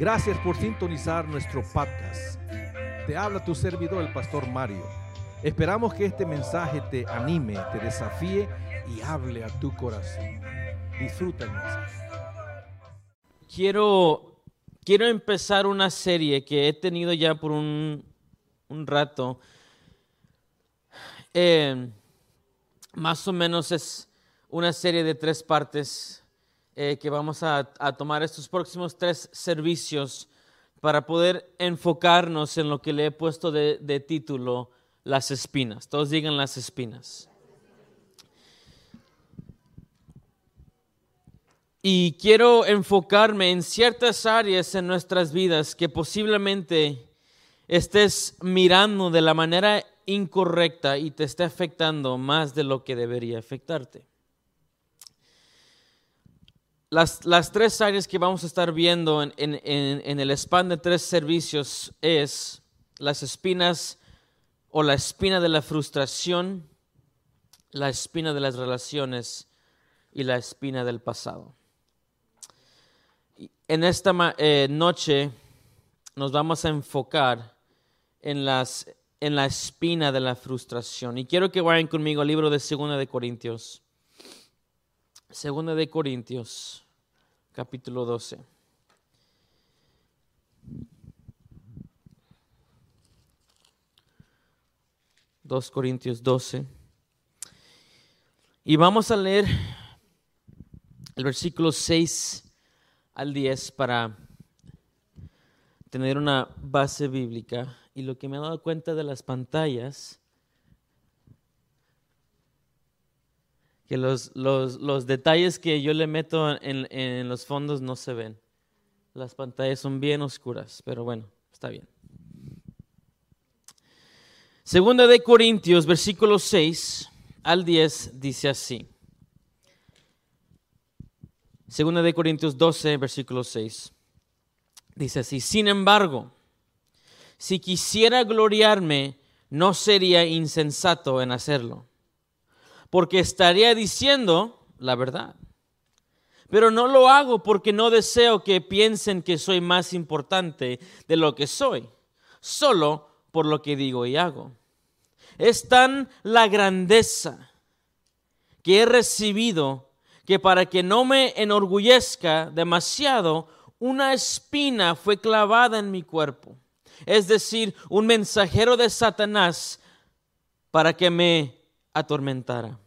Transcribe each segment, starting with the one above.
Gracias por sintonizar nuestro podcast. Te habla tu servidor, el pastor Mario. Esperamos que este mensaje te anime, te desafíe y hable a tu corazón. Disfruta el mensaje. Quiero, quiero empezar una serie que he tenido ya por un, un rato. Eh, más o menos es una serie de tres partes eh, que vamos a, tomar estos próximos tres servicios para poder enfocarnos en lo que le he puesto de, de título, las espinas. Todos digan las espinas. Y quiero enfocarme en ciertas áreas en nuestras vidas que posiblemente estés mirando de la manera incorrecta y te esté afectando más de lo que debería afectarte. Las, tres áreas que vamos a estar viendo en, el span de tres servicios es las espinas o la espina de la frustración, la espina de las relaciones y la espina del pasado. En esta eh, noche nos vamos a enfocar en, las, en la espina de la frustración. Y quiero que vayan conmigo al libro de Segunda de Corintios. Segunda de Corintios, capítulo 12. Dos Corintios 12. Y vamos a leer el versículo 6 al 10 para tener una base bíblica. Y lo que me he dado cuenta de las pantallas que los, los, detalles que yo le meto en, en los fondos no se ven. Las pantallas son bien oscuras, pero bueno, está bien. Segunda de Corintios, versículo 6 al 10, dice así. Segunda de Corintios 12, versículo 6. Dice así, sin embargo, si quisiera gloriarme, no sería insensato en hacerlo porque estaría diciendo la verdad. Pero no lo hago porque no deseo que piensen que soy más importante de lo que soy, solo por lo que digo y hago. Es tan la grandeza que he recibido que para que no me enorgullezca demasiado, una espina fue clavada en mi cuerpo. Es decir, un mensajero de Satanás para que me atormentara.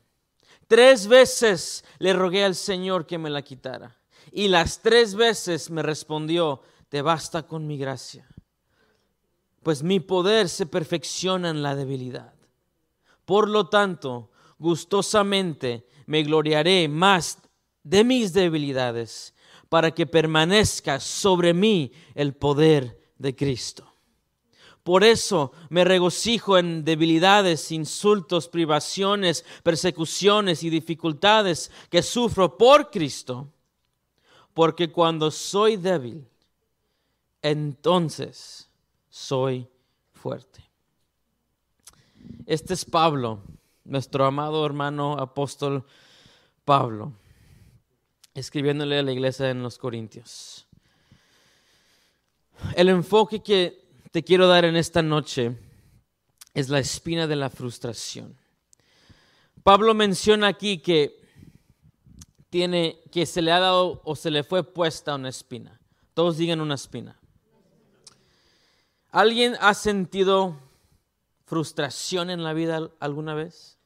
Tres veces le rogué al Señor que me la quitara. Y las tres veces me respondió, te basta con mi gracia. Pues mi poder se perfecciona en la debilidad. Por lo tanto, gustosamente me gloriaré más de mis debilidades para que permanezca sobre mí el poder de Cristo. Por eso me regocijo en debilidades, insultos, privaciones, persecuciones y dificultades que sufro por Cristo. Porque cuando soy débil, entonces soy fuerte. Este es Pablo, nuestro amado hermano apóstol Pablo, escribiéndole a la iglesia en los Corintios. El enfoque que te quiero dar en esta noche es la espina de la frustración. Pablo menciona aquí que tiene que se le ha dado o se le fue puesta una espina. Todos digan una espina. ¿Alguien ha sentido frustración en la vida alguna vez?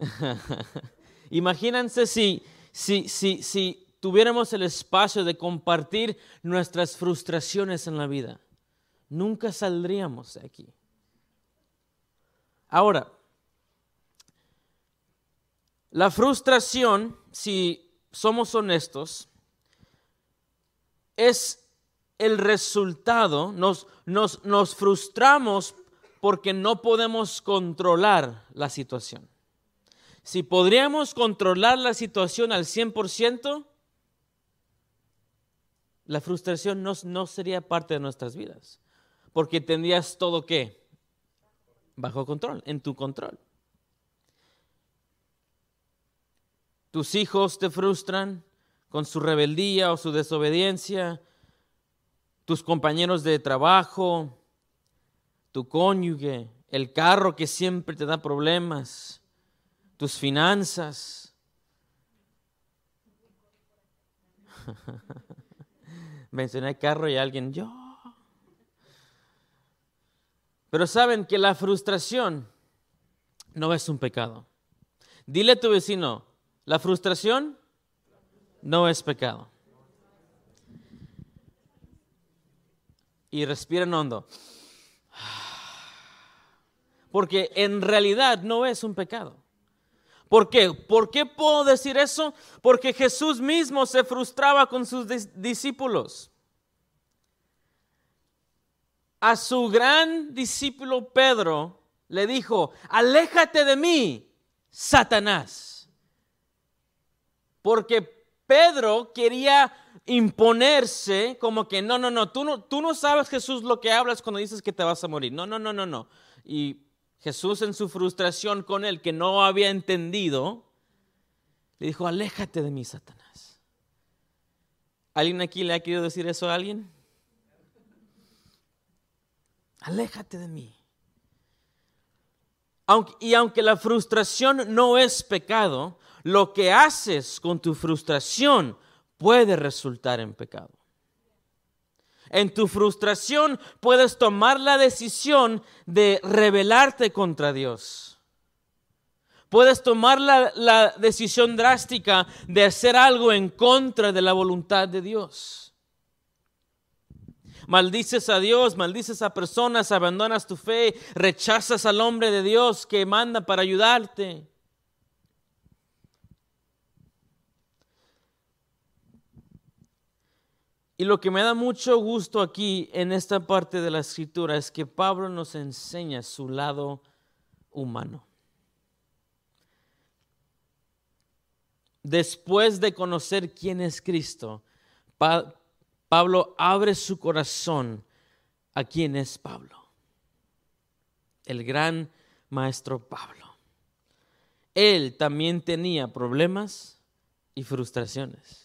Imagínense si, si, si, si tuviéramos el espacio de compartir nuestras frustraciones en la vida, nunca saldríamos de aquí. Ahora, la frustración, si somos honestos, es el resultado, nos, nos, nos frustramos porque no podemos controlar la situación. Si podríamos controlar la situación al 100%, la frustración no, sería parte de nuestras vidas, porque tendrías todo que bajo control, en tu control. tus hijos te frustran con su rebeldía o su desobediencia, tus compañeros de trabajo, tu cónyuge, el carro que siempre te da problemas, tus finanzas. Mencioné carro y alguien, yo. Pero saben que la frustración no es un pecado. Dile a tu vecino, la frustración no es pecado. Y respiren hondo. Porque en realidad no es un pecado. ¿Por qué? ¿Por qué puedo decir eso? Porque Jesús mismo se frustraba con sus discípulos. A su gran discípulo Pedro le dijo, aléjate de mí, Satanás. Porque Pedro quería imponerse como que no, no, no, tú no, tú no sabes Jesús lo que hablas cuando dices que te vas a morir. No, no, no, no, no. Y Jesús en su frustración con él, que no había entendido, le dijo, aléjate de mí, Satanás. ¿Alguien aquí le ha querido decir eso a alguien? Aléjate de mí. y aunque la frustración no es pecado, lo que haces con tu frustración puede resultar en pecado. En tu frustración puedes tomar la decisión de rebelarte contra Dios. Puedes tomar la, la, decisión drástica de hacer algo en contra de la voluntad de Dios. Maldices a Dios, maldices a personas, abandonas tu fe, rechazas al hombre de Dios que manda para ayudarte. Y lo que me da mucho gusto aquí en esta parte de la escritura es que Pablo nos enseña su lado humano. Después de conocer quién es Cristo, Pablo abre su corazón a quién es Pablo. El gran maestro Pablo. Él también tenía problemas y frustraciones.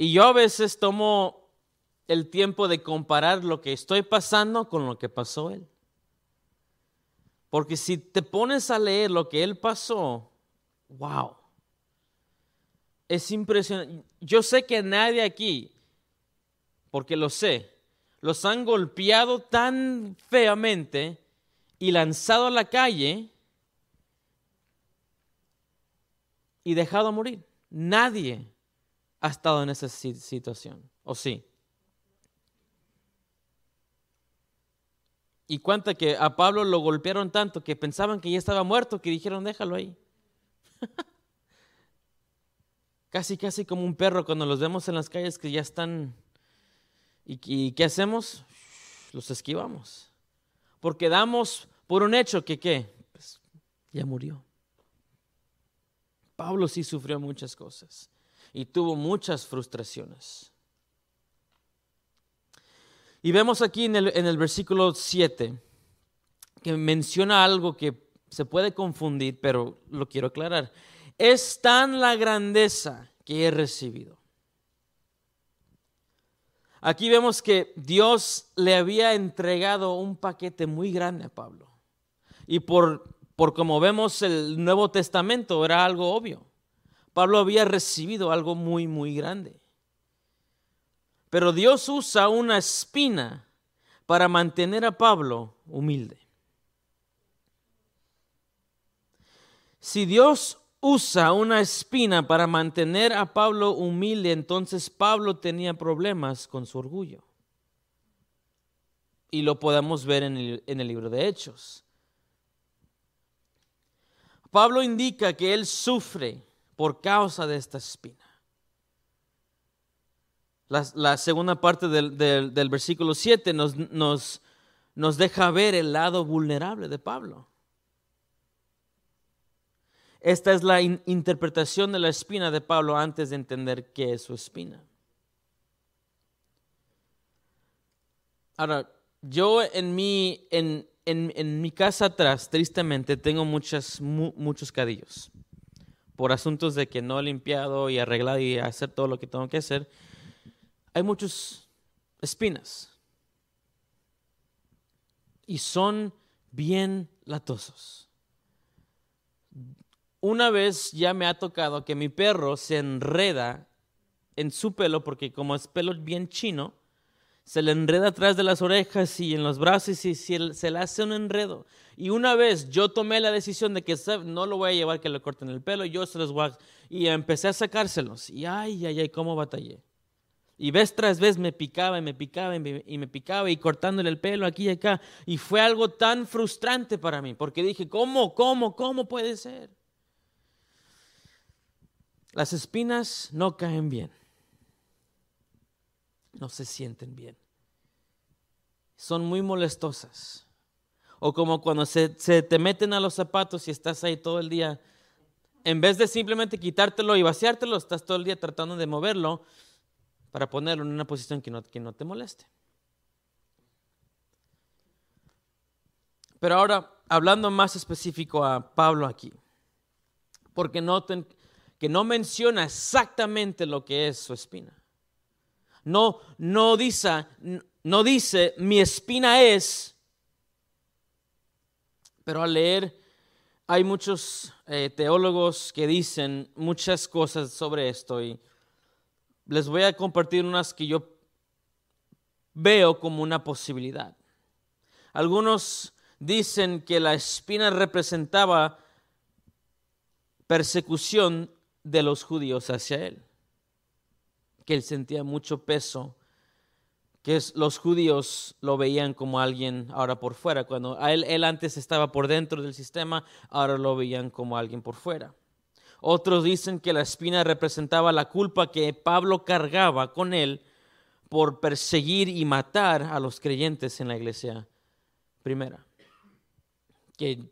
Y yo a veces tomo el tiempo de comparar lo que estoy pasando con lo que pasó él. Porque si te pones a leer lo que él pasó, wow. Es impresionante. Yo sé que nadie aquí, porque lo sé, los han golpeado tan feamente y lanzado a la calle y dejado a morir. Nadie ha estado en esa situación, ¿o sí? Y cuenta que a Pablo lo golpearon tanto que pensaban que ya estaba muerto, que dijeron, déjalo ahí. casi, casi como un perro cuando los vemos en las calles que ya están... ¿Y, qué hacemos? Los esquivamos. Porque damos por un hecho que, ¿qué? Pues ya murió. Pablo sí sufrió muchas cosas y tuvo muchas frustraciones. Y vemos aquí en el, en el versículo 7 que menciona algo que se puede confundir, pero lo quiero aclarar. Es tan la grandeza que he recibido. Aquí vemos que Dios le había entregado un paquete muy grande a Pablo. Y por, por como vemos el Nuevo Testamento era algo obvio. Pablo había recibido algo muy, muy grande. Pero Dios usa una espina para mantener a Pablo humilde. Si Dios usa una espina para mantener a Pablo humilde, entonces Pablo tenía problemas con su orgullo. Y lo podemos ver en el, en el libro de Hechos. Pablo indica que él sufre por causa de esta espina. La, segunda parte del, versículo 7 nos, nos, nos deja ver el lado vulnerable de Pablo. Esta es la interpretación de la espina de Pablo antes de entender qué es su espina. Ahora, yo en mi, en, en, mi casa atrás, tristemente, tengo muchas, muchos cadillos por asuntos de que no he limpiado y arreglado y hacer todo lo que tengo que hacer, hay muchas espinas. Y son bien latosos. Una vez ya me ha tocado que mi perro se enreda en su pelo, porque como es pelo bien chino, se le enreda atrás de las orejas y en los brazos y se le hace un enredo. Y una vez yo tomé la decisión de que no lo voy a llevar que le corten el pelo, yo se los voy a... Y empecé a sacárselos. Y ay, ay, ay, cómo batallé. Y vez tras vez me picaba y me picaba y y me, picaba y cortándole el pelo aquí y acá. Y fue algo tan frustrante para mí, porque dije, ¿cómo, cómo, cómo puede ser? Las espinas no caen bien no se sienten bien. Son muy molestosas. O como cuando se, te meten a los zapatos y estás ahí todo el día, en vez de simplemente quitártelo y vaciártelo, estás todo el día tratando de moverlo para ponerlo en una posición que no, que no te moleste. Pero ahora, hablando más específico a Pablo aquí, porque noten que no menciona exactamente lo que es su espina. No, no dice, no dice, mi espina es, pero al leer hay muchos eh, teólogos que dicen muchas cosas sobre esto y les voy a compartir unas que yo veo como una posibilidad. Algunos dicen que la espina representaba persecución de los judíos hacia él que él sentía mucho peso, que los judíos lo veían como alguien ahora por fuera, cuando él, antes estaba por dentro del sistema, ahora lo veían como alguien por fuera. Otros dicen que la espina representaba la culpa que Pablo cargaba con él por perseguir y matar a los creyentes en la iglesia primera. Que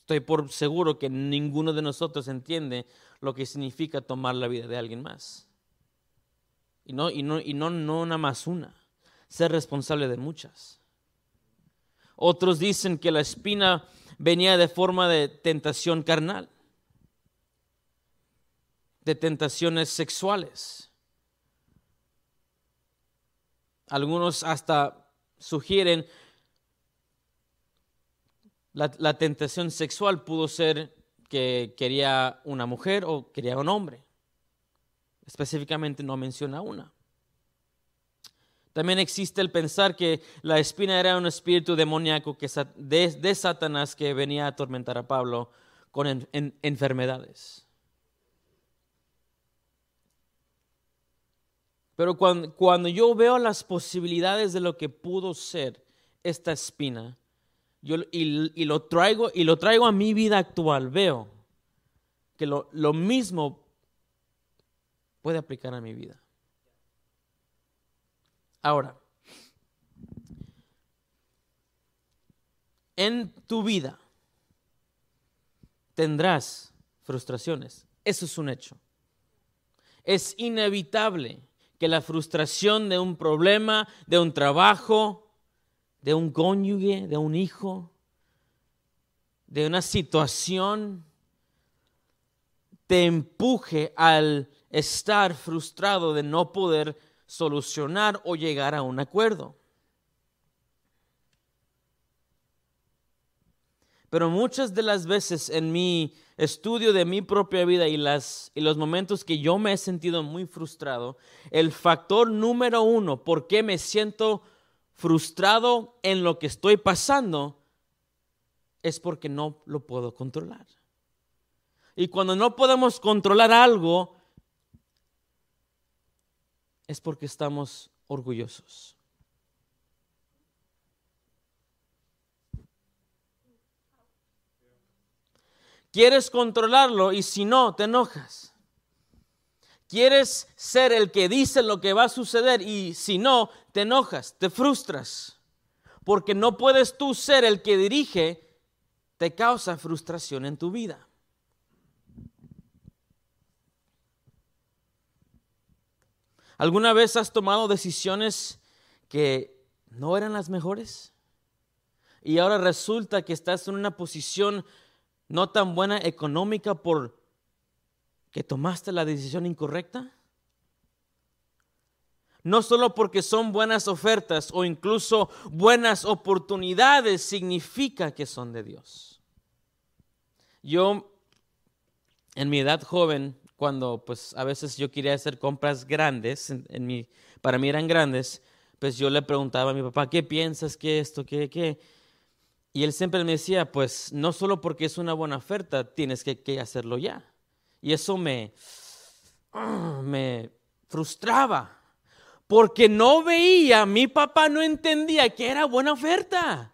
estoy por seguro que ninguno de nosotros entiende lo que significa tomar la vida de alguien más. Y no, y no, y no, no nada más una. Ser responsable de muchas. Otros dicen que la espina venía de forma de tentación carnal, de tentaciones sexuales. Algunos hasta sugieren la, la, tentación sexual pudo ser que quería una mujer o quería un hombre. Específicamente no menciona una. También existe el pensar que la espina era un espíritu demoníaco que, de, Satanás que venía a atormentar a Pablo con enfermedades. Pero cuando, cuando, yo veo las posibilidades de lo que pudo ser esta espina, yo, y, lo traigo, y lo traigo a mi vida actual, veo que lo, lo mismo puede aplicar a mi vida. Ahora, en tu vida tendrás frustraciones. Eso es un hecho. Es inevitable que la frustración de un problema, de un trabajo, de un cónyuge, de un hijo, de una situación, te empuje al estar frustrado de no poder solucionar o llegar a un acuerdo. Pero muchas de las veces en mi estudio de mi propia vida y, las, y los momentos que yo me he sentido muy frustrado, el factor número uno por qué me siento frustrado en lo que estoy pasando es porque no lo puedo controlar. Y cuando no podemos controlar algo, es porque estamos orgullosos. Quieres controlarlo y si no, te enojas. Quieres ser el que dice lo que va a suceder y si no, te enojas, te frustras. Porque no puedes tú ser el que dirige, te causa frustración en tu vida. ¿Alguna vez has tomado decisiones que no eran las mejores? Y ahora resulta que estás en una posición no tan buena económica por que tomaste la decisión incorrecta? No solo porque son buenas ofertas o incluso buenas oportunidades significa que son de Dios. Yo, en mi edad joven, cuando pues a veces yo quería hacer compras grandes, en, mi, para mí eran grandes, pues yo le preguntaba a mi papá, ¿qué piensas? ¿Qué esto? ¿Qué? ¿Qué? Y él siempre me decía, pues no solo porque es una buena oferta, tienes que, que hacerlo ya. Y eso me, me frustraba, porque no veía, mi papá no entendía que era buena oferta.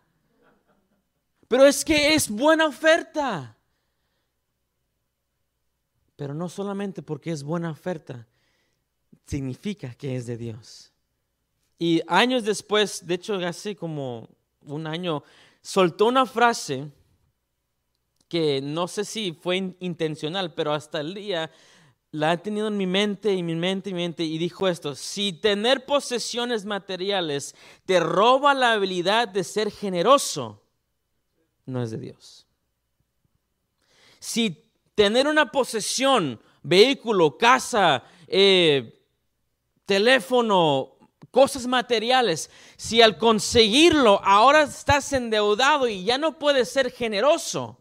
Pero es que es buena oferta. Pero no solamente porque es buena oferta, significa que es de Dios. Y años después, de hecho hace como un año, soltó una frase que no sé si fue intencional, pero hasta el día la he tenido en mi mente y mi mente y mi mente y dijo esto, si tener posesiones materiales te roba la habilidad de ser generoso, no es de Dios. Si tener una posesión, vehículo, casa, eh, teléfono, cosas materiales, si al conseguirlo ahora estás endeudado y ya no puedes ser generoso,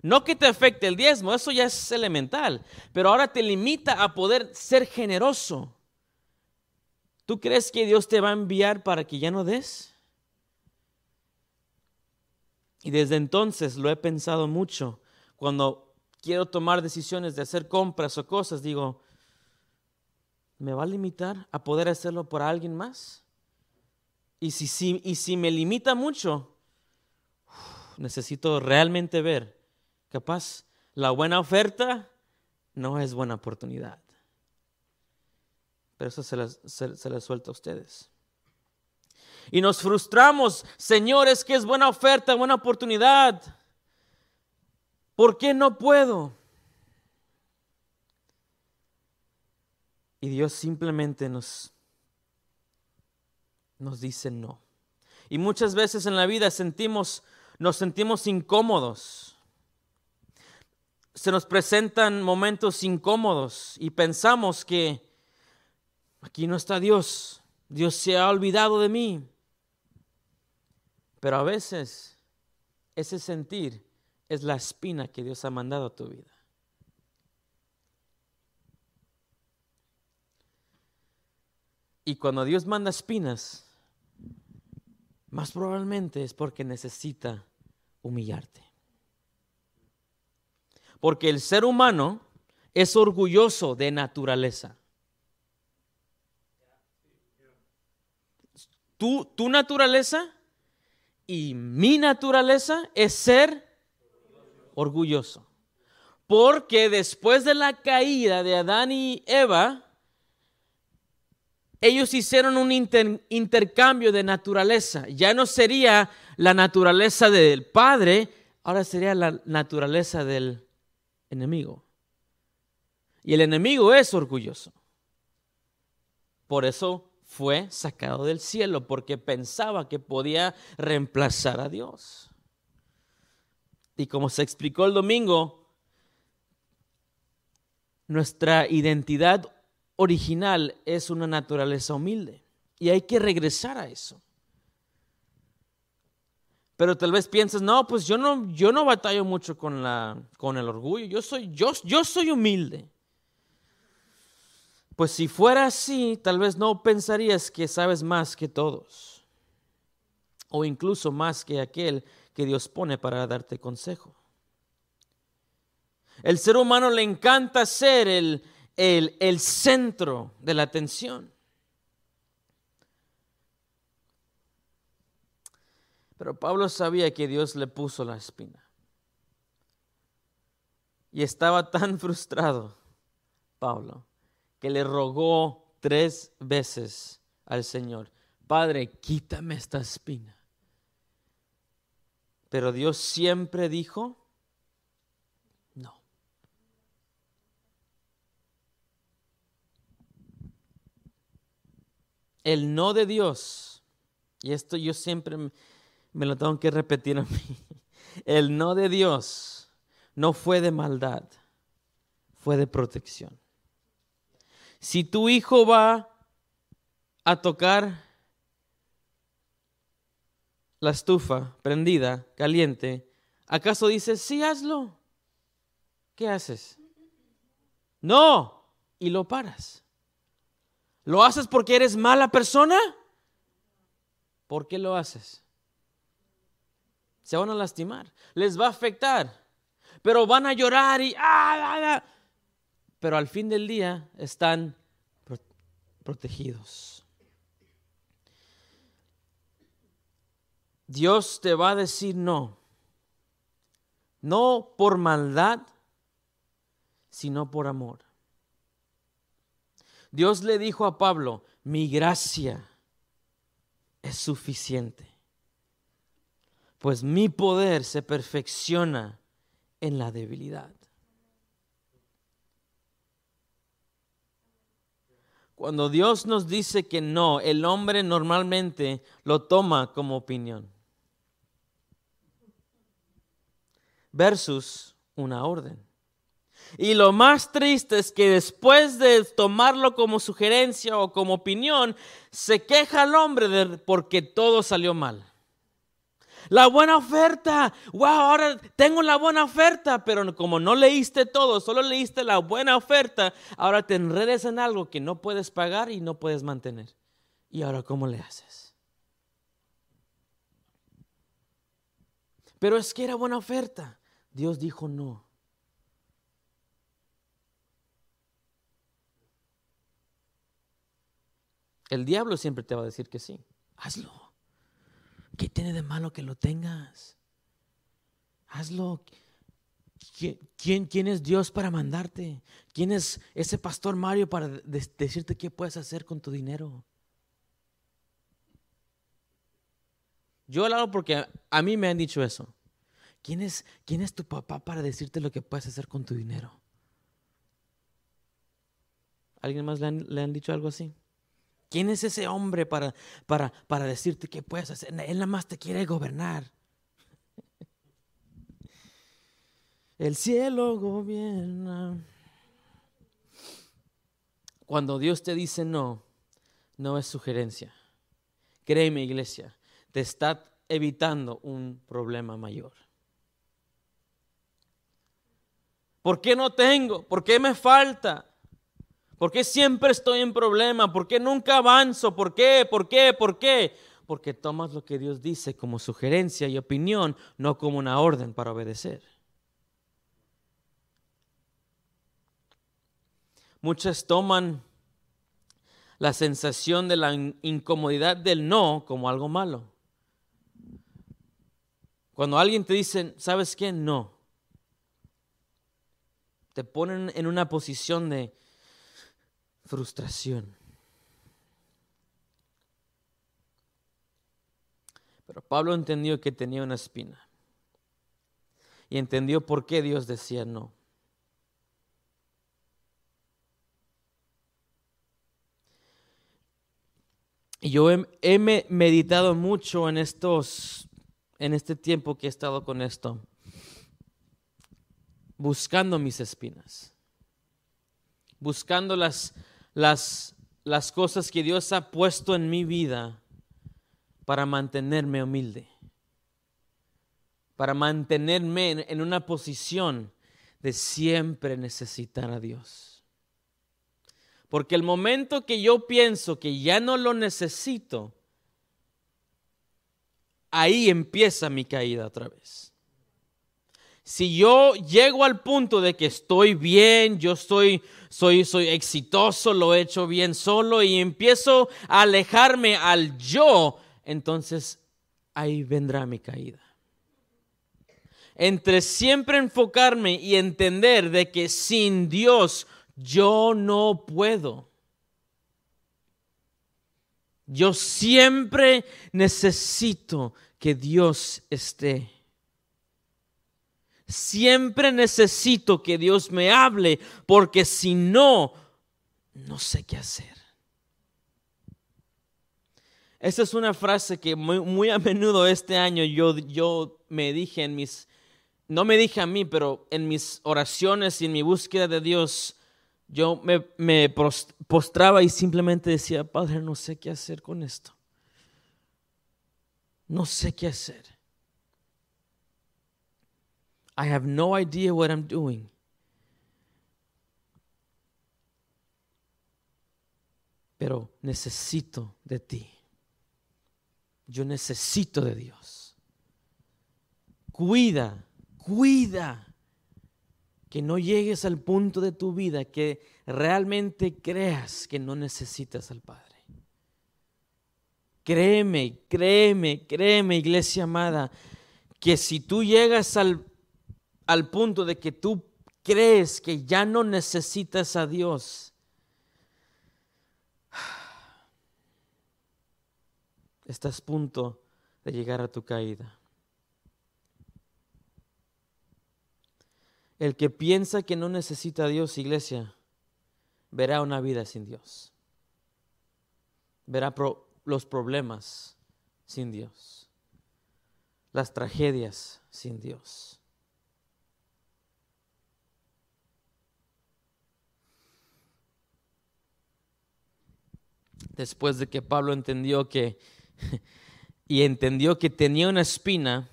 no que te afecte el diezmo, eso ya es elemental, pero ahora te limita a poder ser generoso. ¿Tú crees que Dios te va a enviar para que ya no des? Y desde entonces lo he pensado mucho. Cuando quiero tomar decisiones de hacer compras o cosas, digo, ¿me va a limitar a poder hacerlo por alguien más? Y si, y si me limita mucho, necesito realmente ver, capaz, la buena oferta no es buena oportunidad. Pero eso se les, se, suelta a ustedes. Y nos frustramos, señores, que es buena oferta, buena oportunidad. ¿Por qué no puedo? Y Dios simplemente nos, nos dice no. Y muchas veces en la vida sentimos, nos sentimos incómodos. Se nos presentan momentos incómodos y pensamos que aquí no está Dios. Dios se ha olvidado de mí. Pero a veces ese sentir es la espina que Dios ha mandado a tu vida. Y cuando Dios manda espinas, más probablemente es porque necesita humillarte. Porque el ser humano es orgulloso de naturaleza. Tu, tu naturaleza y mi naturaleza es ser orgulloso. Porque después de la caída de Adán y Eva, ellos hicieron un intercambio de naturaleza. Ya no sería la naturaleza del Padre, ahora sería la naturaleza del enemigo. Y el enemigo es orgulloso. Por eso fue sacado del cielo, porque pensaba que podía reemplazar a Dios. Y como se explicó el domingo, nuestra identidad original es una naturaleza humilde y hay que regresar a eso. Pero tal vez pienses, no, pues yo no, yo no batallo mucho con, la, con el orgullo, yo soy, yo, yo soy humilde. Pues si fuera así, tal vez no pensarías que sabes más que todos, o incluso más que aquel que Dios pone para darte consejo. El ser humano le encanta ser el, el, centro de la atención. Pero Pablo sabía que Dios le puso la espina. Y estaba tan frustrado, Pablo, que le rogó tres veces al Señor, Padre, quítame esta espina. Pero Dios siempre dijo, el no de Dios, y esto yo siempre me lo tengo que repetir a mí, el no de Dios no fue de maldad, fue de protección. Si tu hijo va a tocar la estufa prendida, caliente, ¿acaso dices, sí, hazlo? ¿Qué haces? No, y lo paras. ¿Lo haces porque eres mala persona? ¿Por qué lo haces? Se van a lastimar, les va a afectar, pero van a llorar y... ¡ah, ah, ah! Pero al fin del día están protegidos. Dios te va a decir no. No por maldad, sino por amor. Dios le dijo a Pablo, mi gracia es suficiente, pues mi poder se perfecciona en la debilidad. Cuando Dios nos dice que no, el hombre normalmente lo toma como opinión. Versus una orden. Y lo más triste es que después de tomarlo como sugerencia o como opinión, se queja el hombre porque todo salió mal. La buena oferta, wow, ahora tengo la buena oferta, pero como no leíste todo, solo leíste la buena oferta, ahora te enredes en algo que no puedes pagar y no puedes mantener. ¿Y ahora cómo le haces? Pero es que era buena oferta. Dios dijo no. El diablo siempre te va a decir que sí. Hazlo. ¿Qué tiene de malo que lo tengas? Hazlo. ¿Quién, quién es Dios para mandarte? ¿Quién es ese pastor Mario para decirte qué puedes hacer con tu dinero? Yo hablo porque a mí me han dicho eso. ¿Quién es, ¿Quién es tu papá para decirte lo que puedes hacer con tu dinero? ¿Alguien más le han, dicho algo así? ¿Quién es ese hombre para, para, para decirte qué puedes hacer? Él nada más te quiere gobernar. El cielo gobierna. Cuando Dios te dice no, no es sugerencia. Créeme, iglesia, te está evitando un problema mayor. ¿Por qué no tengo? ¿Por qué me falta? ¿Por qué siempre estoy en problema? ¿Por qué nunca avanzo? ¿Por qué? ¿Por qué? ¿Por qué? Porque tomas lo que Dios dice como sugerencia y opinión, no como una orden para obedecer. Muchas toman la sensación de la incomodidad del no como algo malo. Cuando alguien te dice, ¿sabes qué? No te ponen en una posición de frustración. Pero Pablo entendió que tenía una espina y entendió por qué Dios decía no. Y yo he, meditado mucho en estos, en este tiempo que he estado con esto buscando mis espinas, buscando las, las, las cosas que Dios ha puesto en mi vida para mantenerme humilde, para mantenerme en una posición de siempre necesitar a Dios. Porque el momento que yo pienso que ya no lo necesito, ahí empieza mi caída otra vez si yo llego al punto de que estoy bien, yo soy, soy, soy exitoso, lo he hecho bien solo y empiezo a alejarme al yo, entonces ahí vendrá mi caída. Entre siempre enfocarme y entender de que sin Dios yo no puedo. Yo siempre necesito que Dios esté Siempre necesito que Dios me hable porque si no, no sé qué hacer. Esa es una frase que muy, a menudo este año yo, yo me dije en mis, no me dije a mí, pero en mis oraciones y en mi búsqueda de Dios, yo me, me postraba y simplemente decía, Padre, no sé qué hacer con esto. No sé qué hacer. I have no idea what I'm doing. Pero necesito de ti. Yo necesito de Dios. Cuida cuida que no llegues al punto de tu vida que realmente creas que no necesitas al Padre. Créeme, créeme, créeme, iglesia amada, que si tú llegas al, al punto de que tú crees que ya no necesitas a Dios, estás a punto de llegar a tu caída. El que piensa que no necesita a Dios, iglesia, verá una vida sin Dios. Verá los problemas sin Dios. Las tragedias sin Dios. Después de que Pablo entendió que y entendió que tenía una espina,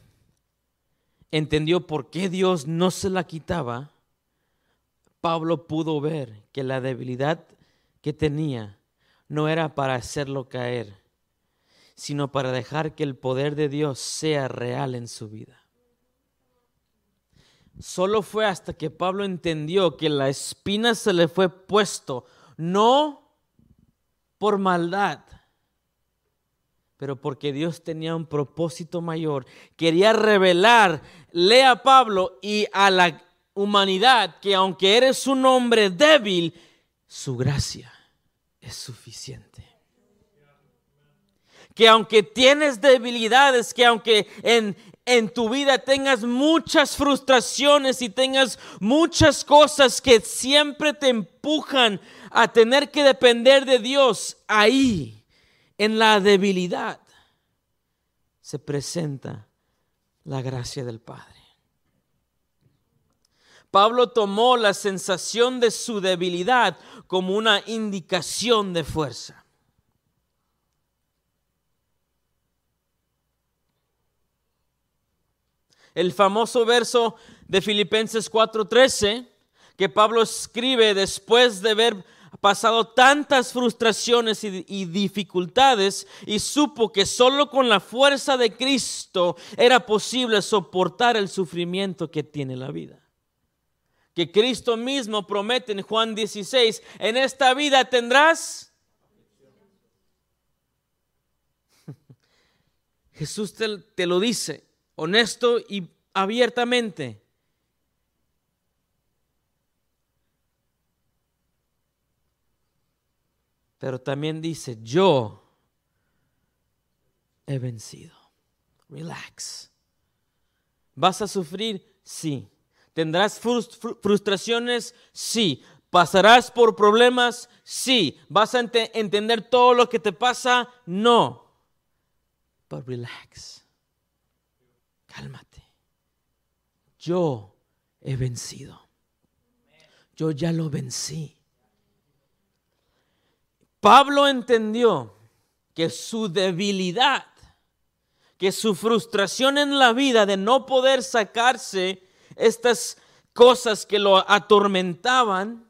entendió por qué Dios no se la quitaba, Pablo pudo ver que la debilidad que tenía no era para hacerlo caer, sino para dejar que el poder de Dios sea real en su vida. Solo fue hasta que Pablo entendió que la espina se le fue puesto, no por maldad, pero porque Dios tenía un propósito mayor. Quería revelarle a Pablo y a la humanidad que aunque eres un hombre débil, su gracia es suficiente. Que aunque tienes debilidades, que aunque en, en tu vida tengas muchas frustraciones y tengas muchas cosas que siempre te empujan a tener que depender de Dios, ahí en la debilidad se presenta la gracia del Padre. Pablo tomó la sensación de su debilidad como una indicación de fuerza. El famoso verso de Filipenses 4:13 que Pablo escribe después de ver pasado tantas frustraciones y, dificultades y supo que solo con la fuerza de Cristo era posible soportar el sufrimiento que tiene la vida. Que Cristo mismo promete en Juan 16, en esta vida tendrás... Jesús te lo dice, honesto y abiertamente. Pero también dice, yo he vencido. Relax. ¿Vas a sufrir? Sí. ¿Tendrás frustraciones? Sí. ¿Pasarás por problemas? Sí. ¿Vas a entender todo lo que te pasa? No. Pero relax. Cálmate. Yo he vencido. Yo ya lo vencí. Pablo entendió que su debilidad, que su frustración en la vida de no poder sacarse estas cosas que lo atormentaban,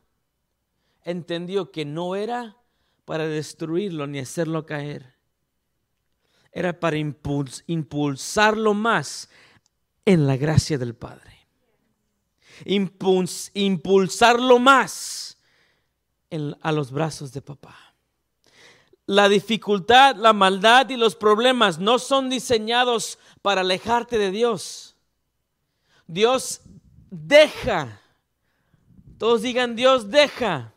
entendió que no era para destruirlo ni hacerlo caer. Era para impulsarlo más en la gracia del Padre. impulsarlo más a los brazos de papá la dificultad, la maldad y los problemas no son diseñados para alejarte de Dios. Dios deja. Todos digan, Dios deja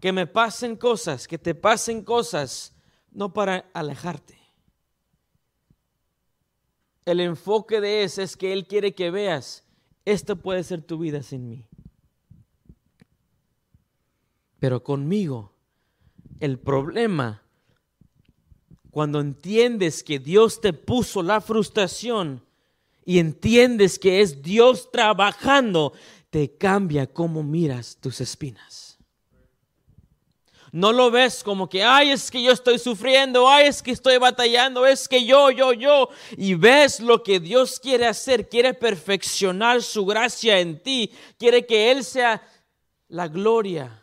que me pasen cosas, que te pasen cosas, no para alejarte. El enfoque de eso es que Él quiere que veas, esto puede ser tu vida sin mí. Pero conmigo el problema cuando entiendes que Dios te puso la frustración y entiendes que es Dios trabajando, te cambia cómo miras tus espinas. No lo ves como que, ay, es que yo estoy sufriendo, ay, es que estoy batallando, es que yo, yo, yo. Y ves lo que Dios quiere hacer, quiere perfeccionar su gracia en ti, quiere que Él sea la gloria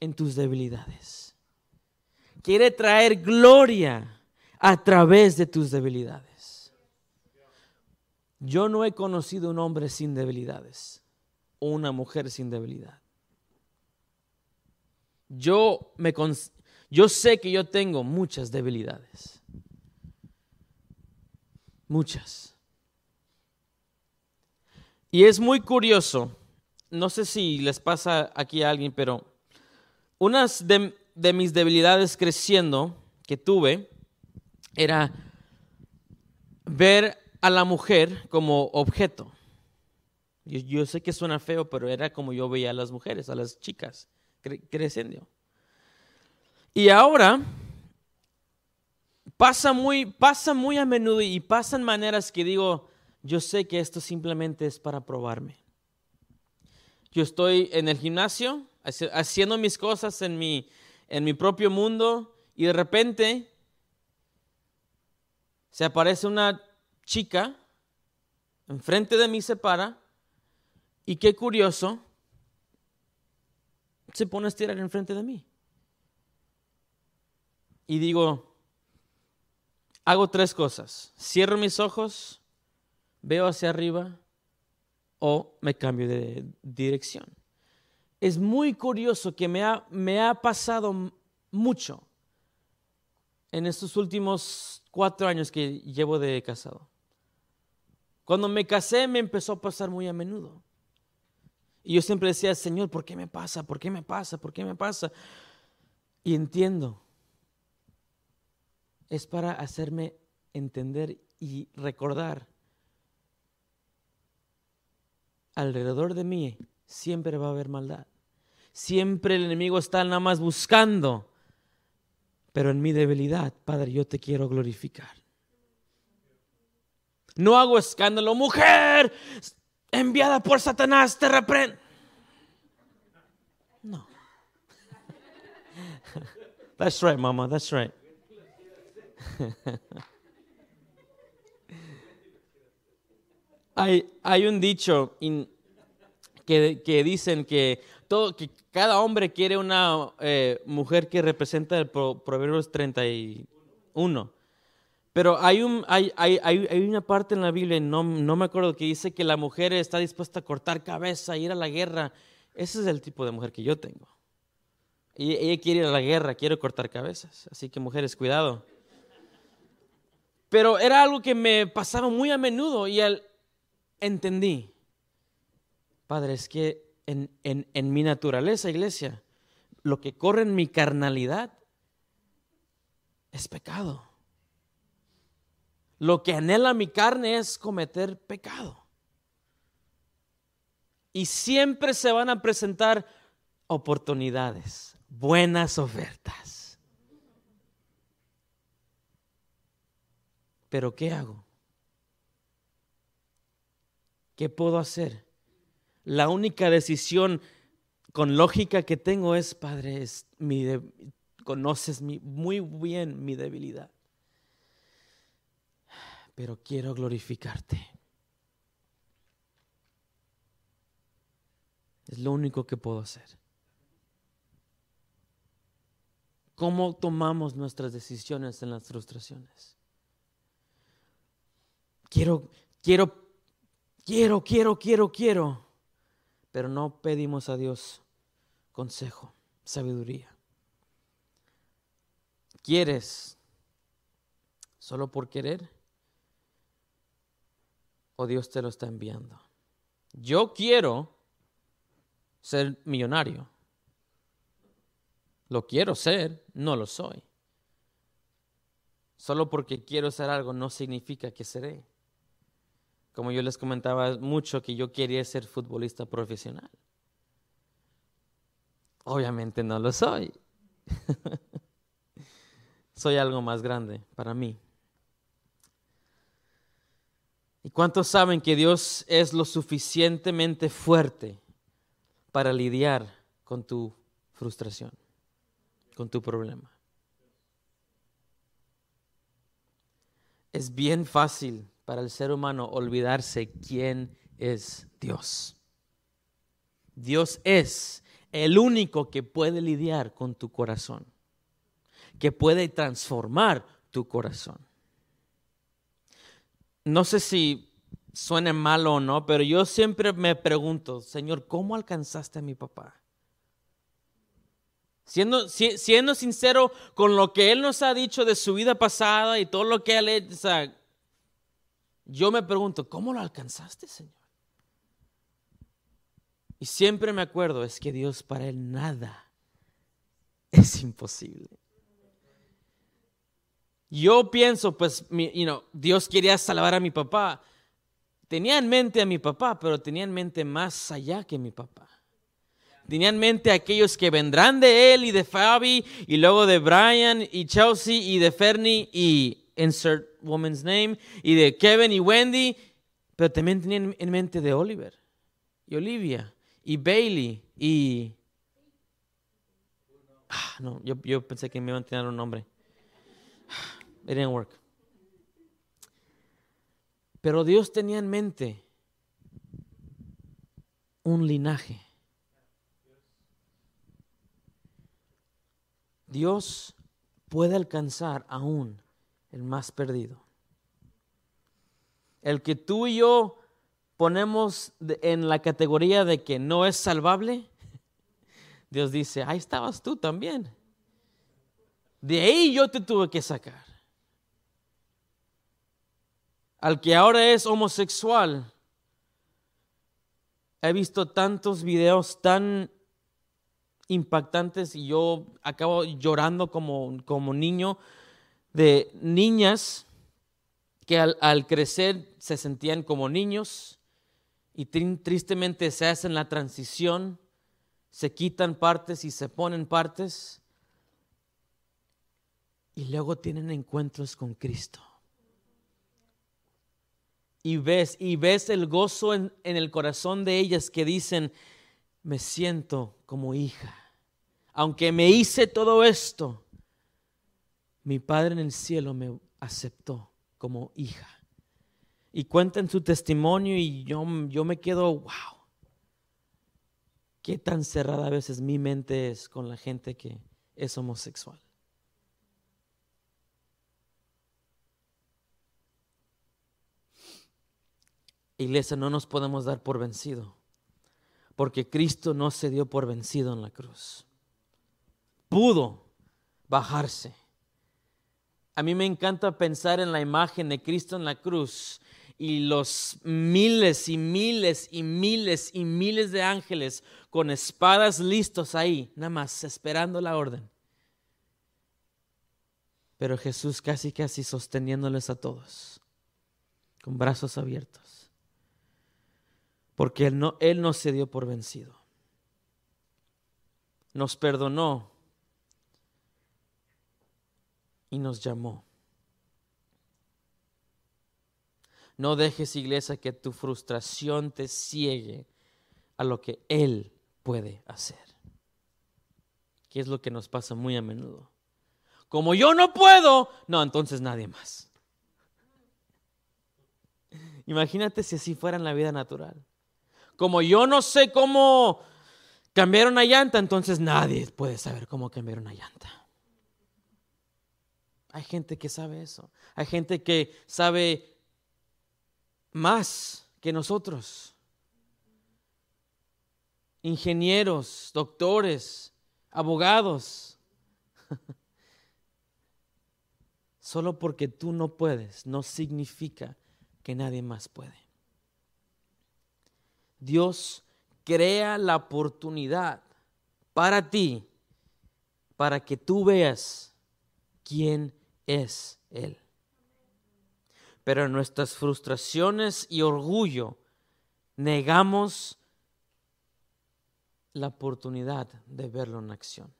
en tus debilidades. Quiere traer gloria a través de tus debilidades. Yo no he conocido un hombre sin debilidades o una mujer sin debilidad. Yo, me, yo sé que yo tengo muchas debilidades. Muchas. Y es muy curioso, no sé si les pasa aquí a alguien, pero unas de, mis debilidades creciendo que tuve era ver a la mujer como objeto. Yo, yo, sé que suena feo, pero era como yo veía a las mujeres, a las chicas creciendo. Y ahora pasa muy, pasa muy a menudo y pasan maneras que digo, yo sé que esto simplemente es para probarme. Yo estoy en el gimnasio haciendo mis cosas en mi, en mi propio mundo y de repente se aparece una chica enfrente de mí, se para y qué curioso, se pone a estirar enfrente de mí. Y digo, hago tres cosas. Cierro mis ojos, veo hacia arriba o me cambio de dirección. Es muy curioso que me ha, me ha pasado mucho en estos últimos cuatro años que llevo de casado. Cuando me casé me empezó a pasar muy a menudo. Y yo siempre decía, Señor, ¿por qué me pasa? ¿Por qué me pasa? ¿Por qué me pasa? Y entiendo. Es para hacerme entender y recordar. Alrededor de mí siempre va a haber maldad. Siempre el enemigo está nada más buscando. Pero en mi debilidad, Padre, yo te quiero glorificar. No hago escándalo. Mujer, enviada por Satanás, te reprende. No. That's right, mama, that's right. hay, hay un dicho que, que, dicen que, todo, que cada hombre quiere una eh, mujer que representa el Proverbios 31. Pero hay, un, hay, una parte en la Biblia, no, no me acuerdo, que dice que la mujer está dispuesta a cortar cabeza, ir a la guerra. Ese es el tipo de mujer que yo tengo. Y ella quiere ir a la guerra, quiere cortar cabezas. Así que mujeres, cuidado. Pero era algo que me pasaba muy a menudo y al, entendí. Padre, es que en, en, en mi naturaleza, iglesia, lo que corre en mi carnalidad es pecado. Lo que anhela mi carne es cometer pecado. Y siempre se van a presentar oportunidades, buenas ofertas. Pero ¿qué hago? ¿Qué puedo hacer? La única decisión con lógica que tengo es, Padre, es conoces muy bien mi debilidad pero quiero glorificarte. Es lo único que puedo hacer. ¿Cómo tomamos nuestras decisiones en las frustraciones? Quiero, quiero, quiero, quiero, quiero, quiero, pero no pedimos a Dios consejo, sabiduría. ¿Quieres solo por querer? Dios te lo está enviando. Yo quiero ser millonario. Lo quiero ser, no lo soy. Solo porque quiero ser algo no significa que seré. Como yo les comentaba mucho que yo quería ser futbolista profesional. Obviamente no lo soy. soy algo más grande para mí. ¿Y cuántos saben que Dios es lo suficientemente fuerte para lidiar con tu frustración, con tu problema? Es bien fácil para el ser humano olvidarse quién es Dios. Dios es el único que puede lidiar con tu corazón, que puede transformar tu corazón. No sé si suene malo o no, pero yo siempre me pregunto, Señor, ¿cómo alcanzaste a mi papá? Siendo, siendo sincero con lo que Él nos ha dicho de su vida pasada y todo lo que Él ha yo me pregunto, ¿cómo lo alcanzaste, Señor? Y siempre me acuerdo, es que Dios para Él nada es imposible. Yo pienso, pues, you Dios quería salvar a mi papá. Tenía en mente a mi papá, pero tenía en mente más allá que mi papá. Tenía en mente a aquellos que vendrán de él y de Fabi, y luego de Brian y Chelsea y de Fernie y insert woman's name, y de Kevin y Wendy, pero también tenía en mente de Oliver y Olivia y Bailey y... Ah, no, yo, yo, pensé que me iban a tener un nombre. It didn't. Pero Dios tenía en mente un linaje. Dios puede alcanzar aún el más perdido. El que tú y yo ponemos en la categoría de que no es salvable, Dios dice, ahí estabas tú también. De ahí yo te tuve que sacar. Al que ahora es homosexual, he visto tantos videos tan impactantes y yo acabo llorando como, como niño de niñas que al crecer se sentían como niños y tristemente se hacen la transición, se quitan partes y se ponen partes y luego tienen encuentros con Cristo. Y ves, y ves el gozo en, en el corazón de ellas que dicen, me siento como hija. Aunque me hice todo esto, mi Padre en el cielo me aceptó como hija y cuentan su testimonio y yo, yo me quedo, wow, qué tan cerrada a veces mi mente es con la gente que es homosexual. Iglesia, no nos podemos dar por vencido, porque Cristo no se dio por vencido en la cruz. Pudo bajarse. A mí me encanta pensar en la imagen de Cristo en la cruz y los miles y miles y miles y miles de ángeles con espadas listos ahí, nada más esperando la orden. Pero Jesús casi casi sosteniéndoles a todos, con brazos abiertos, porque él no, él no se dio por vencido. Nos perdonó y nos llamó. No dejes, iglesia, que tu frustración te ciegue a lo que Él puede hacer. ¿Qué es lo que nos pasa muy a menudo? Como yo no puedo, no, entonces nadie más. Imagínate si así fuera en la vida natural. Como yo no sé cómo cambiar una llanta, entonces nadie puede saber cómo cambiar una llanta. Hay gente que sabe eso. Hay gente que sabe más que nosotros. Ingenieros, doctores, abogados. Solo porque tú no puedes no significa que nadie más puede. Dios crea la oportunidad para ti, para que tú veas quién es Él pero en nuestras frustraciones y orgullo negamos la oportunidad de verlo en acción.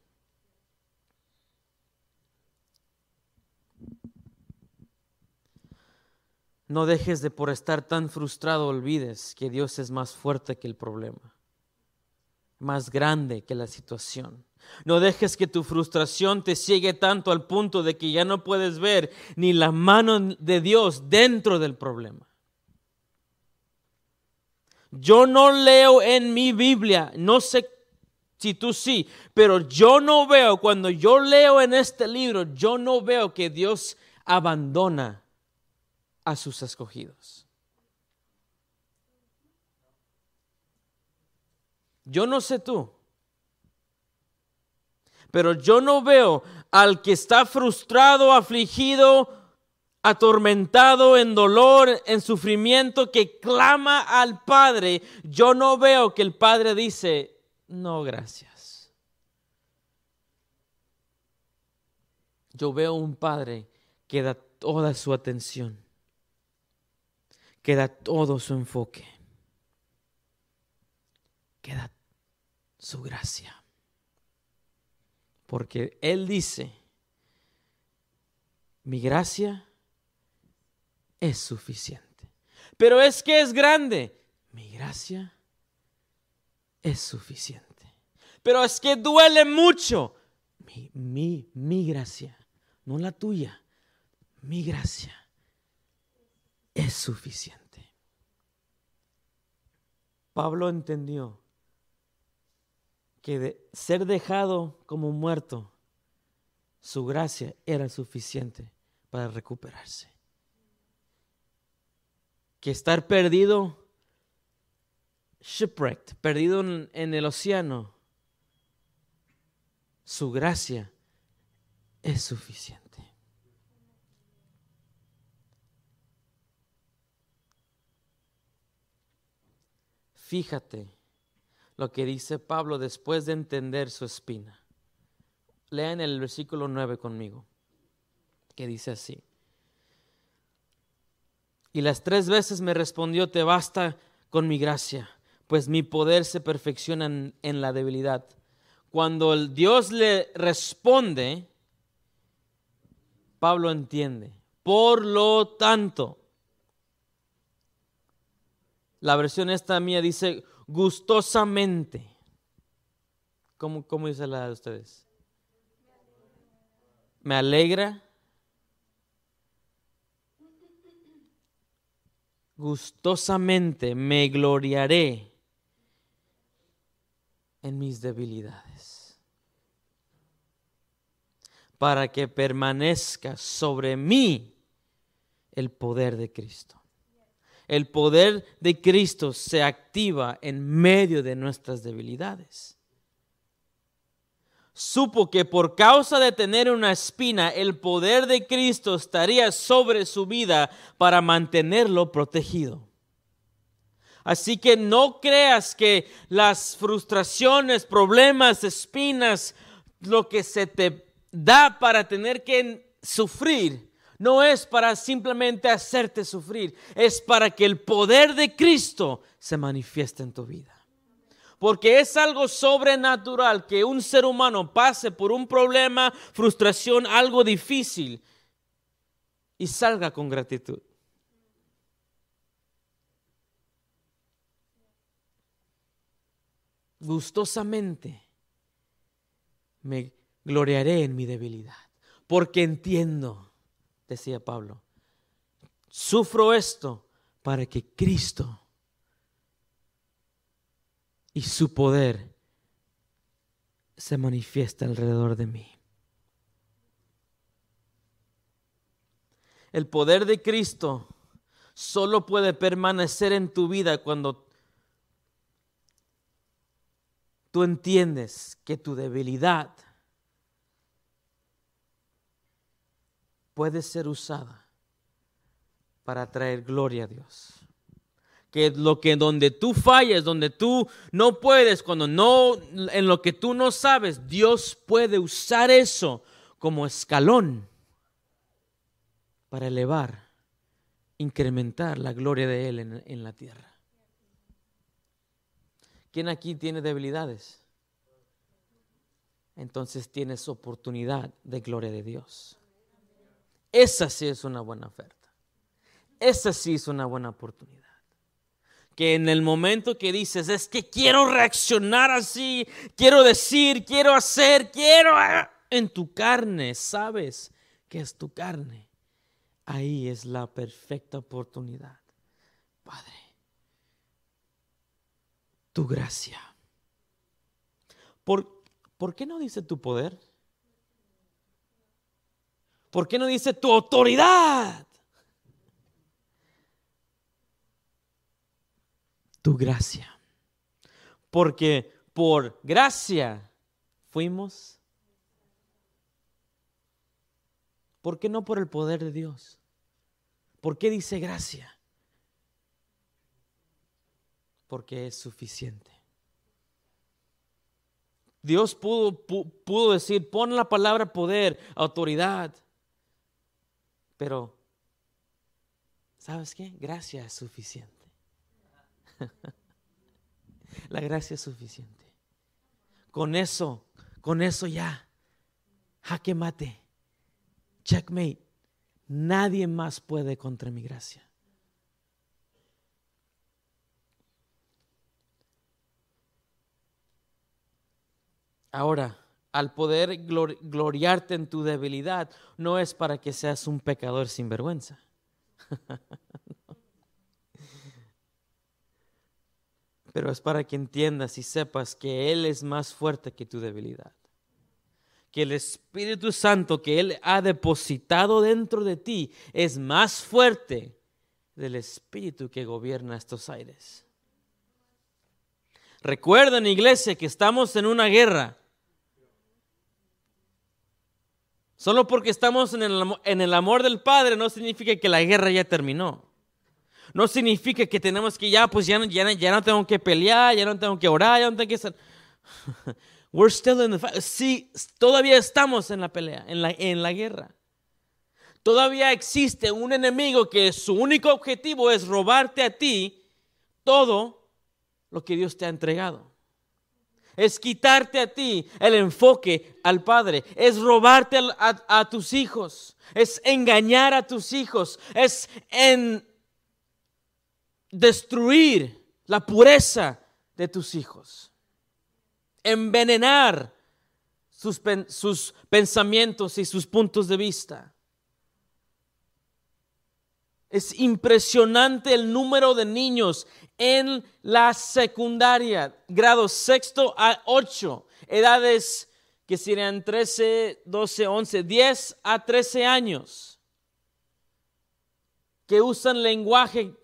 No dejes de por estar tan frustrado olvides que Dios es más fuerte que el problema, más grande que la situación. No dejes que tu frustración te sigue tanto al punto de que ya no puedes ver ni la mano de Dios dentro del problema. Yo no leo en mi Biblia, no sé si tú sí, pero yo no veo, cuando yo leo en este libro, yo no veo que Dios abandona a sus escogidos. Yo no sé tú, pero yo no veo al que está frustrado, afligido, atormentado en dolor, en sufrimiento, que clama al Padre. Yo no veo que el Padre dice, no, gracias. Yo veo un Padre que da toda su atención, que da todo su enfoque, que da su gracia. Porque Él dice, mi gracia es suficiente. Pero es que es grande, mi gracia es suficiente. Pero es que duele mucho, mi, mi, mi gracia, no la tuya, mi gracia es suficiente. Pablo entendió que de ser dejado como muerto, su gracia era suficiente para recuperarse. Que estar perdido, shipwrecked, perdido en, en el océano, su gracia es suficiente. Fíjate lo que dice Pablo después de entender su espina. Lean el versículo 9 conmigo, que dice así. Y las tres veces me respondió, te basta con mi gracia, pues mi poder se perfecciona en, en la debilidad. Cuando el Dios le responde, Pablo entiende. Por lo tanto, la versión esta mía dice, gustosamente. ¿Cómo, cómo dice la de ustedes? Me alegra. Gustosamente me gloriaré en mis debilidades, para que permanezca sobre mí el poder de Cristo el poder de Cristo se activa en medio de nuestras debilidades. Supo que por causa de tener una espina, el poder de Cristo estaría sobre su vida para mantenerlo protegido. Así que no creas que las frustraciones, problemas, espinas, lo que se te da para tener que sufrir, no es para simplemente hacerte sufrir, es para que el poder de Cristo se manifieste en tu vida. Porque es algo sobrenatural que un ser humano pase por un problema, frustración, algo difícil y salga con gratitud. Gustosamente me gloriaré en mi debilidad, porque entiendo decía Pablo, sufro esto para que Cristo y su poder se manifieste alrededor de mí. El poder de Cristo solo puede permanecer en tu vida cuando tú entiendes que tu debilidad puede ser usada para traer gloria a Dios. Que lo que donde tú falles, donde tú no puedes, cuando no, en lo que tú no sabes, Dios puede usar eso como escalón para elevar, incrementar la gloria de Él en, en la tierra. ¿Quién aquí tiene debilidades? Entonces tienes oportunidad de gloria de Dios. Esa sí es una buena oferta. esa sí es una buena oportunidad. Que en el momento que dices, es que quiero reaccionar así, quiero decir, quiero hacer, quiero en tu carne, sabes que es tu carne. Ahí es la perfecta oportunidad. Padre, tu gracia. ¿Por, ¿Por qué no dice tu poder? ¿Por qué no dice tu autoridad? Tu gracia. Porque por gracia fuimos. ¿Por qué no por el poder de Dios? ¿Por qué dice gracia? Porque es suficiente. Dios pudo, pudo decir, pon la palabra poder, autoridad. Pero, ¿sabes qué? Gracia es suficiente. La gracia es suficiente. Con eso, con eso ya. Jaque mate. Checkmate. Nadie más puede contra mi gracia. Ahora, al poder gloriarte en tu debilidad, no es para que seas un pecador sin vergüenza. Pero es para que entiendas y sepas que Él es más fuerte que tu debilidad. Que el Espíritu Santo que Él ha depositado dentro de ti es más fuerte del Espíritu que gobierna estos aires. Recuerden, iglesia, que estamos en una guerra Solo porque estamos en el, amor del Padre no significa que la guerra ya terminó. No significa que tenemos que ya, pues ya, ya, ya no tengo que pelear, ya no tengo que orar, ya no tengo que estar. We're still in the fight. Sí, todavía estamos en la pelea, en la guerra. Todavía existe un enemigo que su único objetivo es robarte a ti todo lo que Dios te ha entregado es quitarte a ti el enfoque al Padre, es robarte a, tus hijos, es engañar a tus hijos, es en destruir la pureza de tus hijos, envenenar sus, sus pensamientos y sus puntos de vista. Es impresionante el número de niños en la secundaria, grado sexto a ocho, edades que serían 13, 12, 11, 10 a 13 años, que usan lenguaje,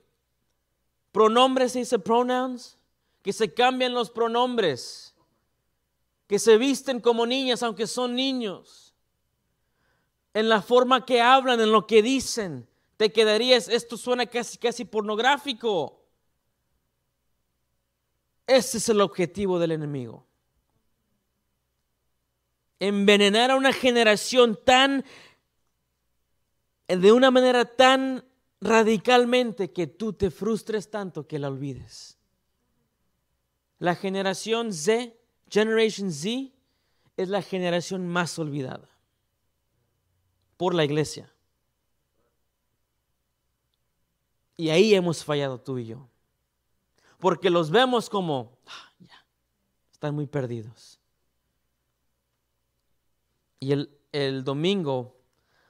pronombres, se dice pronouns, que se cambian los pronombres, que se visten como niñas aunque son niños, en la forma que hablan, en lo que dicen te quedarías, esto suena casi, casi pornográfico. Ese es el objetivo del enemigo. Envenenar a una generación tan, de una manera tan radicalmente que tú te frustres tanto que la olvides. La generación Z, Generation Z, es la generación más olvidada por la iglesia. Y ahí hemos fallado tú y yo. Porque los vemos como, ah, están muy perdidos. Y el, el domingo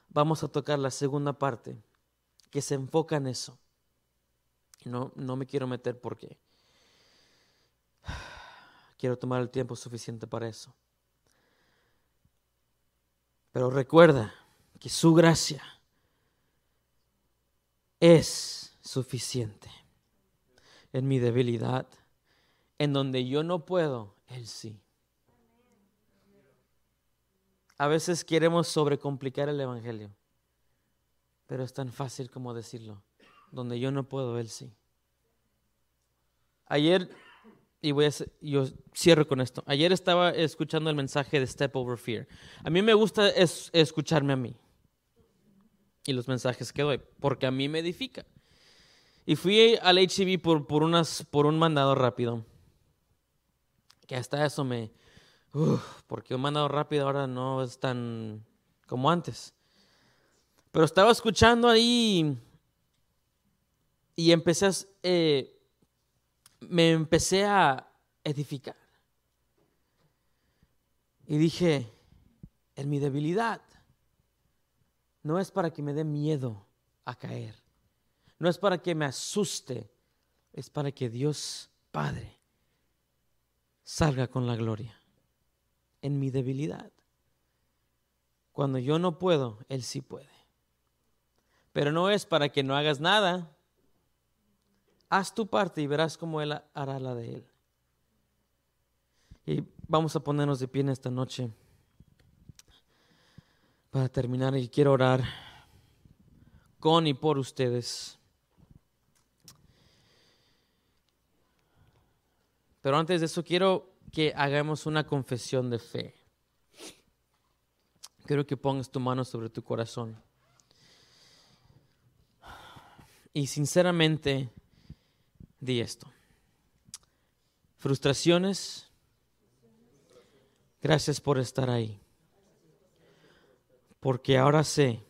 vamos a tocar la segunda parte que se enfoca en eso. No, no me quiero meter porque quiero tomar el tiempo suficiente para eso. Pero recuerda que su gracia es suficiente. En mi debilidad, en donde yo no puedo, Él sí. A veces queremos sobrecomplicar el Evangelio, pero es tan fácil como decirlo. Donde yo no puedo, Él sí. Ayer, y voy a, yo cierro con esto. Ayer estaba escuchando el mensaje de Step Over Fear. A mí me gusta escucharme a mí y los mensajes que doy, porque a mí me edifica. Y fui al HCB por, por, unas, por un mandado rápido. Que hasta eso me... porque un mandado rápido ahora no es tan como antes. Pero estaba escuchando ahí y empecé a, eh, me empecé a edificar. Y dije, en mi debilidad, no es para que me dé miedo a caer, no es para que me asuste, es para que Dios Padre salga con la gloria en mi debilidad. Cuando yo no puedo, Él sí puede. Pero no es para que no hagas nada. Haz tu parte y verás cómo Él hará la de Él. Y vamos a ponernos de pie en esta noche para terminar y quiero orar con y por ustedes. Pero antes de eso quiero que hagamos una confesión de fe. Quiero que pongas tu mano sobre tu corazón. Y sinceramente, di esto. Frustraciones, gracias por estar ahí. Porque ahora sé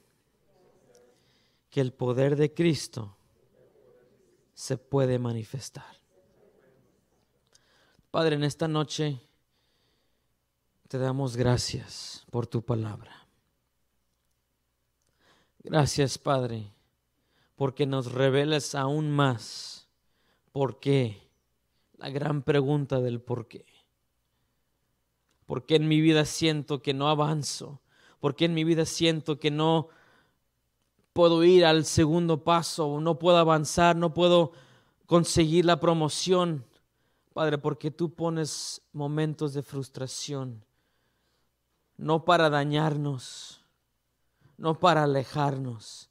que el poder de Cristo se puede manifestar. Padre, en esta noche te damos gracias por tu palabra. Gracias, Padre, porque nos revelas aún más por qué. La gran pregunta del por qué. ¿Por qué en mi vida siento que no avanzo? ¿Por qué en mi vida siento que no puedo ir al segundo paso? No puedo avanzar, no puedo conseguir la promoción. Padre, porque tú pones momentos de frustración, no para dañarnos, no para alejarnos,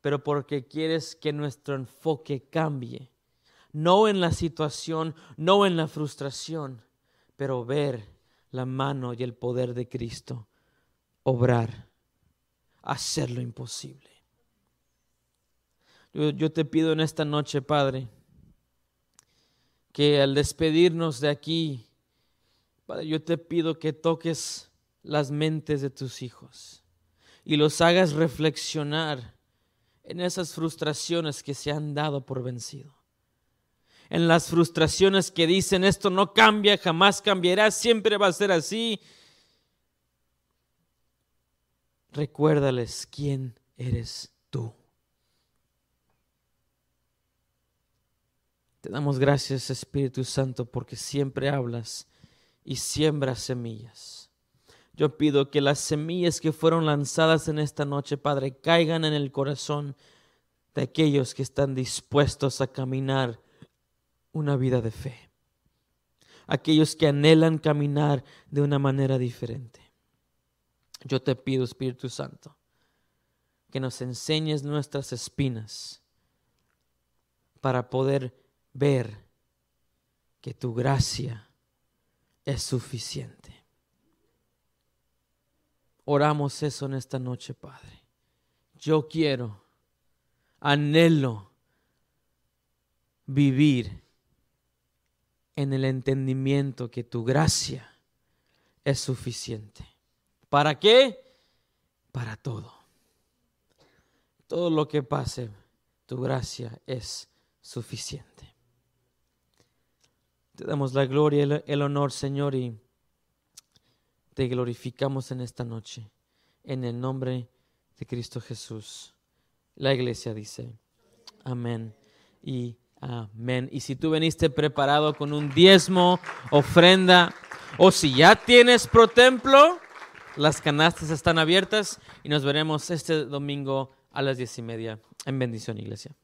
pero porque quieres que nuestro enfoque cambie, no en la situación, no en la frustración, pero ver la mano y el poder de Cristo obrar, hacer lo imposible. Yo, yo te pido en esta noche, Padre, que al despedirnos de aquí, Padre, yo te pido que toques las mentes de tus hijos y los hagas reflexionar en esas frustraciones que se han dado por vencido. En las frustraciones que dicen esto no cambia, jamás cambiará, siempre va a ser así. Recuérdales quién eres tú. Te damos gracias, Espíritu Santo, porque siempre hablas y siembras semillas. Yo pido que las semillas que fueron lanzadas en esta noche, Padre, caigan en el corazón de aquellos que están dispuestos a caminar una vida de fe. Aquellos que anhelan caminar de una manera diferente. Yo te pido, Espíritu Santo, que nos enseñes nuestras espinas para poder ver que tu gracia es suficiente. Oramos eso en esta noche, Padre. Yo quiero, anhelo vivir en el entendimiento que tu gracia es suficiente. ¿Para qué? Para todo. Todo lo que pase, tu gracia es suficiente. Te damos la gloria y el honor, Señor, y te glorificamos en esta noche. En el nombre de Cristo Jesús. La iglesia dice, amén y amén. Y si tú veniste preparado con un diezmo, ofrenda, o si ya tienes pro templo, las canastas están abiertas y nos veremos este domingo a las diez y media. En bendición, iglesia.